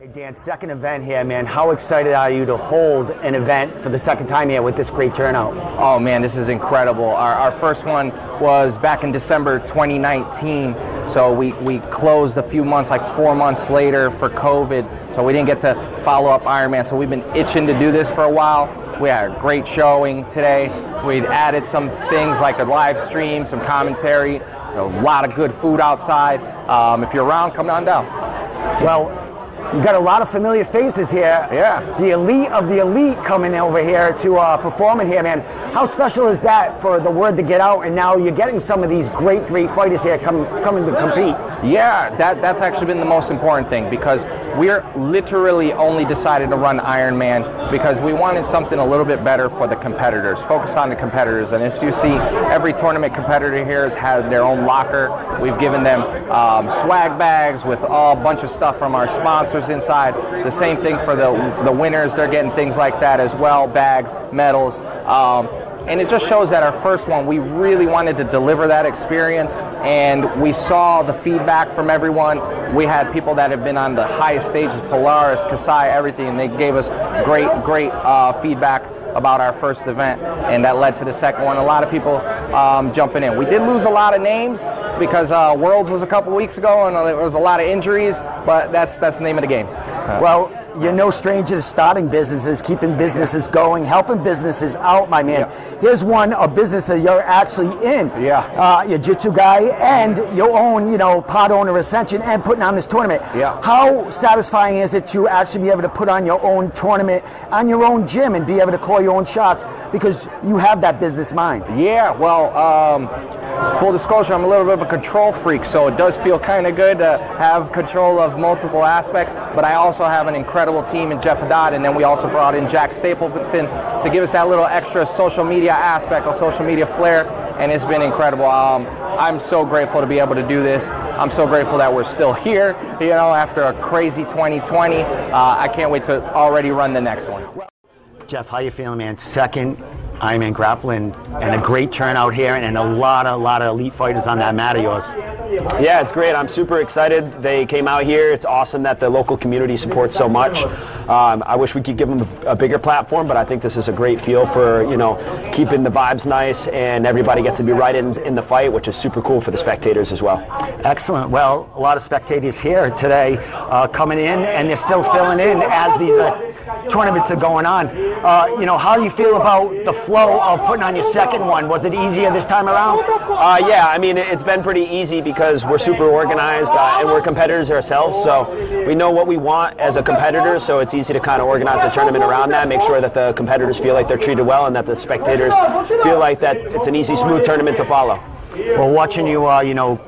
Hey Dan, second event here, man. How excited are you to hold an event for the second time here with this great turnout? Oh man, this is incredible. Our, our first one was back in December 2019, so we, we closed a few months, like four months later for COVID, so we didn't get to follow up Ironman. So we've been itching to do this for a while. We had a great showing today. We'd added some things like a live stream, some commentary, a lot of good food outside. Um, if you're around, come on down. Well, you got a lot of familiar faces here. Yeah. The elite of the elite coming over here to uh, perform in here, man. How special is that for the word to get out? And now you're getting some of these great, great fighters here come, coming to compete. Yeah, that, that's actually been the most important thing because we're literally only decided to run Ironman because we wanted something a little bit better for the competitors. Focus on the competitors. And if you see, every tournament competitor here has had their own locker. We've given them um, swag bags with all bunch of stuff from our sponsors inside. The same thing for the the winners; they're getting things like that as well, bags, medals. Um, and it just shows that our first one, we really wanted to deliver that experience, and we saw the feedback from everyone. We had people that have been on the highest stages, Polaris, Kasai, everything, and they gave us great, great uh, feedback about our first event, and that led to the second one. A lot of people um, jumping in. We did lose a lot of names because uh, Worlds was a couple weeks ago, and there was a lot of injuries, but that's that's the name of the game. Well, you're no stranger to starting businesses, keeping businesses going, helping businesses out, my man. Yeah. Here's one a business that you're actually in. Yeah. Uh, you're Jitsu guy, and your own, you know, pod owner Ascension, and putting on this tournament. Yeah. How satisfying is it to actually be able to put on your own tournament on your own gym and be able to call your own shots because you have that business mind? Yeah, well, um, full disclosure, I'm a little bit of a control freak, so it does feel kind of good to have control of multiple aspects. But I also have an incredible team in Jeff Haddad, and then we also brought in Jack Stapleton to give us that little extra social media aspect, or social media flair, and it's been incredible. Um, I'm so grateful to be able to do this. I'm so grateful that we're still here, you know, after a crazy 2020. Uh, I can't wait to already run the next one. Jeff, how you feeling, man? Second Ironman grappling and a great turnout here and a lot, a lot of elite fighters on that mat of yours. Yeah, it's great. I'm super excited. They came out here. It's awesome that the local community supports so much. Um, I wish we could give them a, bigger platform, but I think this is a great feel for you know keeping the vibes nice and everybody gets to be right in, in the fight, which is super cool for the spectators as well. Excellent. Well, a lot of spectators here today uh, coming in, and they're still filling in as these uh, tournaments are going on. Uh, you know, how do you feel about the flow of putting on your second one? Was it easier this time around? Uh, yeah, I mean, it's been pretty easy because we're super organized uh, and we're competitors ourselves. So we know what we want as a competitor. So it's easy to kind of organize the tournament around that, make sure that the competitors feel like they're treated well and that the spectators feel like that it's an easy, smooth tournament to follow. Well, watching you, uh, you know,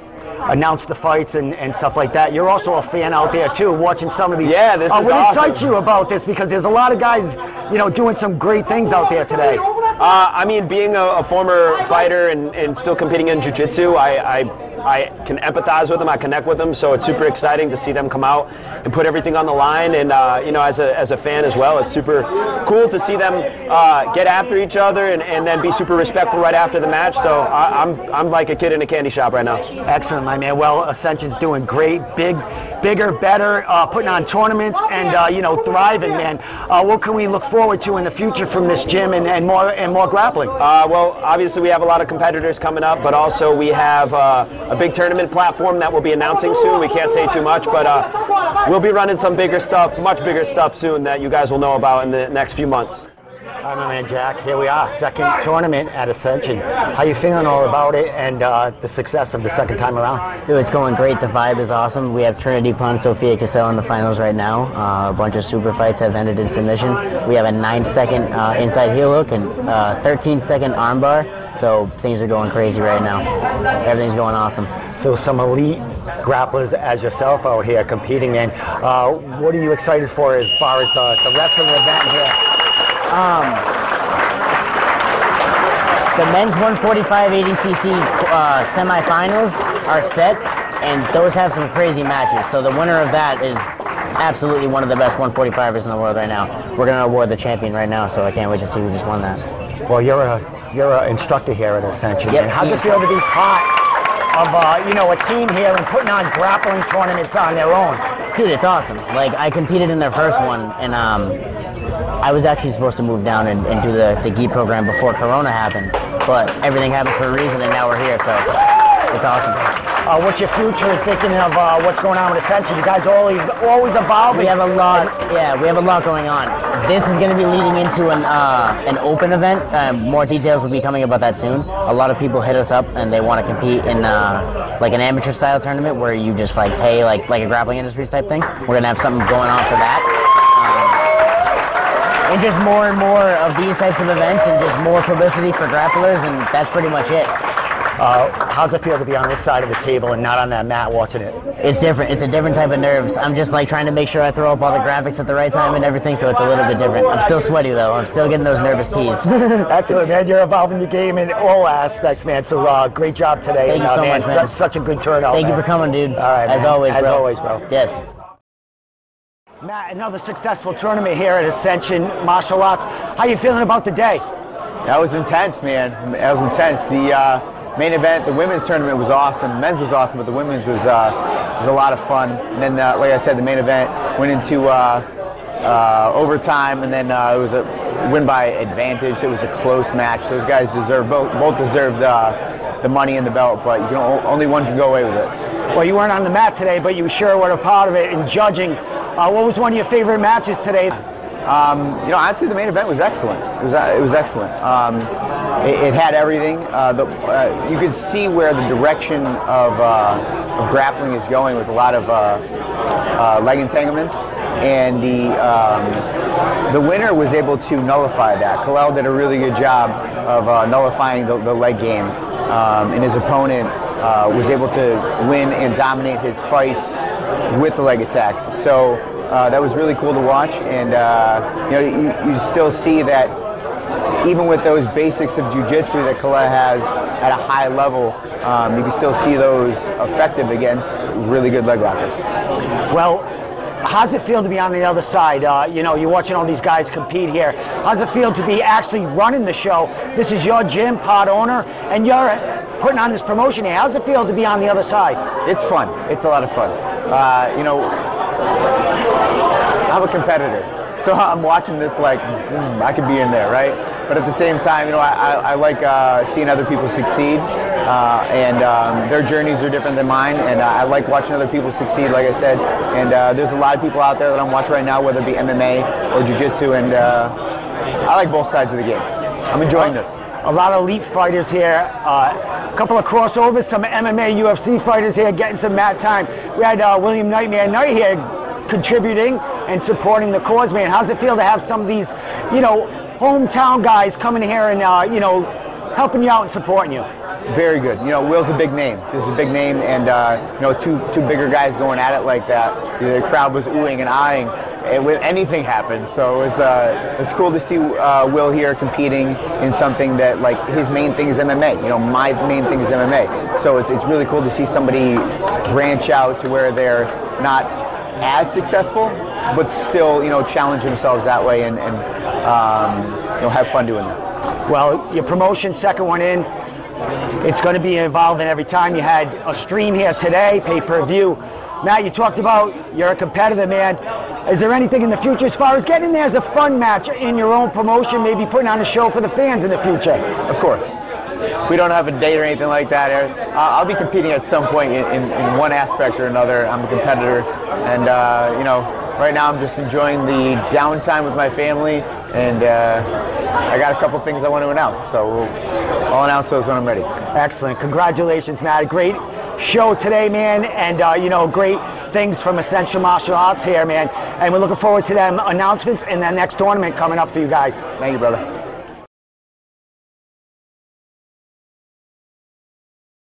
announce the fights and, and stuff like that. You're also a fan out there too, watching some of these. Yeah, this uh, is What awesome. excites you about this? Because there's a lot of guys, you know, doing some great things out there today. Uh, I mean, being a, a former fighter and, and still competing in jiu-jitsu, I, I I can empathize with them, I connect with them, so it's super exciting to see them come out and put everything on the line. And uh, you know, as a, as a fan as well, it's super cool to see them uh, get after each other and, and then be super respectful right after the match. So I, I'm I'm like a kid in a candy shop right now. Excellent, my man. Well, Ascension's doing great, big, bigger, better, uh, putting on tournaments and uh, you know thriving, man. Uh, what can we look forward to in the future from this gym and, and more and more grappling? Uh, well, obviously we have a lot of competitors coming up, but also we have uh, a big tournament platform that we'll be announcing soon. We can't say too much, but uh, we'll be running some bigger stuff, much bigger stuff soon that you guys will know about in the next few months. Hi, my man Jack. Here we are, second tournament at Ascension. How you feeling all about it and uh, the success of the second time around? Dude, it's going great. The vibe is awesome. We have Trinity Pun, Sophia Cassell in the finals right now. Uh, a bunch of super fights have ended in submission. We have a nine-second uh, inside heel hook and uh, 13-second armbar. So things are going crazy right now. Everything's going awesome. So some elite grapplers as yourself out here competing in. Uh, what are you excited for as far as the, the rest of the event here? Um, the men's 145 ADCC uh, semifinals are set, and those have some crazy matches. So the winner of that is absolutely one of the best 145ers in the world right now. We're gonna award the champion right now, so I can't wait to see who just won that. Well, you're a you're an instructor here at Ascension. Yep. man. How's it feel to be part of uh, you know a team here and putting on grappling tournaments on their own? Dude, it's awesome. Like I competed in their first one, and um, I was actually supposed to move down and, and do the the gi program before Corona happened, but everything happened for a reason, and now we're here. So it's awesome. Uh, what's your future thinking of uh, what's going on with Ascension? You guys always always evolving. We have a lot. Yeah, we have a lot going on. This is going to be leading into an uh, an open event. More details will be coming about that soon. A lot of people hit us up and they want to compete in uh, like an amateur style tournament where you just like pay like like a grappling industries type thing. We're gonna have something going on for that. Um, and just more and more of these types of events and just more publicity for grapplers and that's pretty much it. Uh, how's it feel to be on this side of the table and not on that mat watching it? It's different. It's a different type of nerves. I'm just like trying to make sure I throw up all the graphics at the right time and everything, so it's a little bit different. I'm still sweaty though. I'm still getting those nervous peas. Excellent, man. You're evolving your game in all aspects, man. So uh, great job today. Thank and, you uh, so man, much, man. Such, such a good turnout. Thank you for coming, dude. All right, As man. always, As bro. always, bro. Yes. Matt, another successful tournament here at Ascension Martial Arts. How you feeling about the day? That was intense, man. That was intense. The uh, main event, the women's tournament was awesome. Men's was awesome, but the women's was uh, was a lot of fun. And then, uh, like I said, the main event went into uh, uh, overtime, and then uh, it was a win by advantage. It was a close match. Those guys deserve both both deserved uh, the money and the belt, but you o- only one can go away with it. Well, you weren't on the mat today, but you sure were a part of it in judging. Uh, what was one of your favorite matches today? Um, you know, honestly, the main event was excellent. It was it was excellent. Um, it, it had everything. Uh, the, uh, you could see where the direction of, uh, of grappling is going with a lot of uh, uh, leg entanglements, and the um, the winner was able to nullify that. Kalel did a really good job of nullifying the, the leg game, um, and his opponent was able to win and dominate his fights with the leg attacks. So uh, that was really cool to watch, and uh, you know you, you still see that even with those basics of jiu-jitsu that Kala has at a high level, um, you can still see those effective against really good leg lockers. Well, how's it feel to be on the other side? Uh, you know, you're watching all these guys compete here. How's it feel to be actually running the show? This is your gym, pod owner, and you're putting on this promotion here. How's it feel to be on the other side? It's fun. It's a lot of fun. Uh, you know, I'm a competitor, so I'm watching this like mm, I could be in there, right? But at the same time, you know, I, I, I like uh, seeing other people succeed, uh, and um, their journeys are different than mine, and I like watching other people succeed, like I said. And uh, there's a lot of people out there that I'm watching right now, whether it be MMA or jiu-jitsu, and uh, I like both sides of the game. I'm enjoying this. A lot of elite fighters here. Uh, a couple of crossovers, some MMA, UFC fighters here getting some mat time. We had uh, William Nightmare Knight here contributing and supporting the cause, man. How's it feel to have some of these, you know, hometown guys coming here and, uh, you know, helping you out and supporting you? Very good. You know, Will's a big name. This is a big name, and uh, you know, two two bigger guys going at it like that. The crowd was oohing and eyeing, and when anything happened. So it was uh, it's cool to see uh, Will here competing in something that like his main thing is MMA. You know, my main thing is MMA. So it's it's really cool to see somebody branch out to where they're not as successful, but still you know challenge themselves that way and and um, you know have fun doing that. Well, your promotion, second one in, it's going to be evolving every time. You had a stream here today, pay-per-view. Matt, you talked about you're a competitor, man. Is there anything in the future as far as getting there as a fun match in your own promotion, maybe putting on a show for the fans in the future? Of course. We don't have a date or anything like that. I'll be competing at some point in, in, in one aspect or another. I'm a competitor, and uh, you know, right now I'm just enjoying the downtime with my family, and uh, I got a couple things I want to announce. So we'll, I'll announce those when I'm ready. Excellent. Congratulations, Matt. Great show today, man, and uh, you know, great things from Ascension Martial Arts here, man. And we're looking forward to them announcements and that next tournament coming up for you guys. Thank you, brother.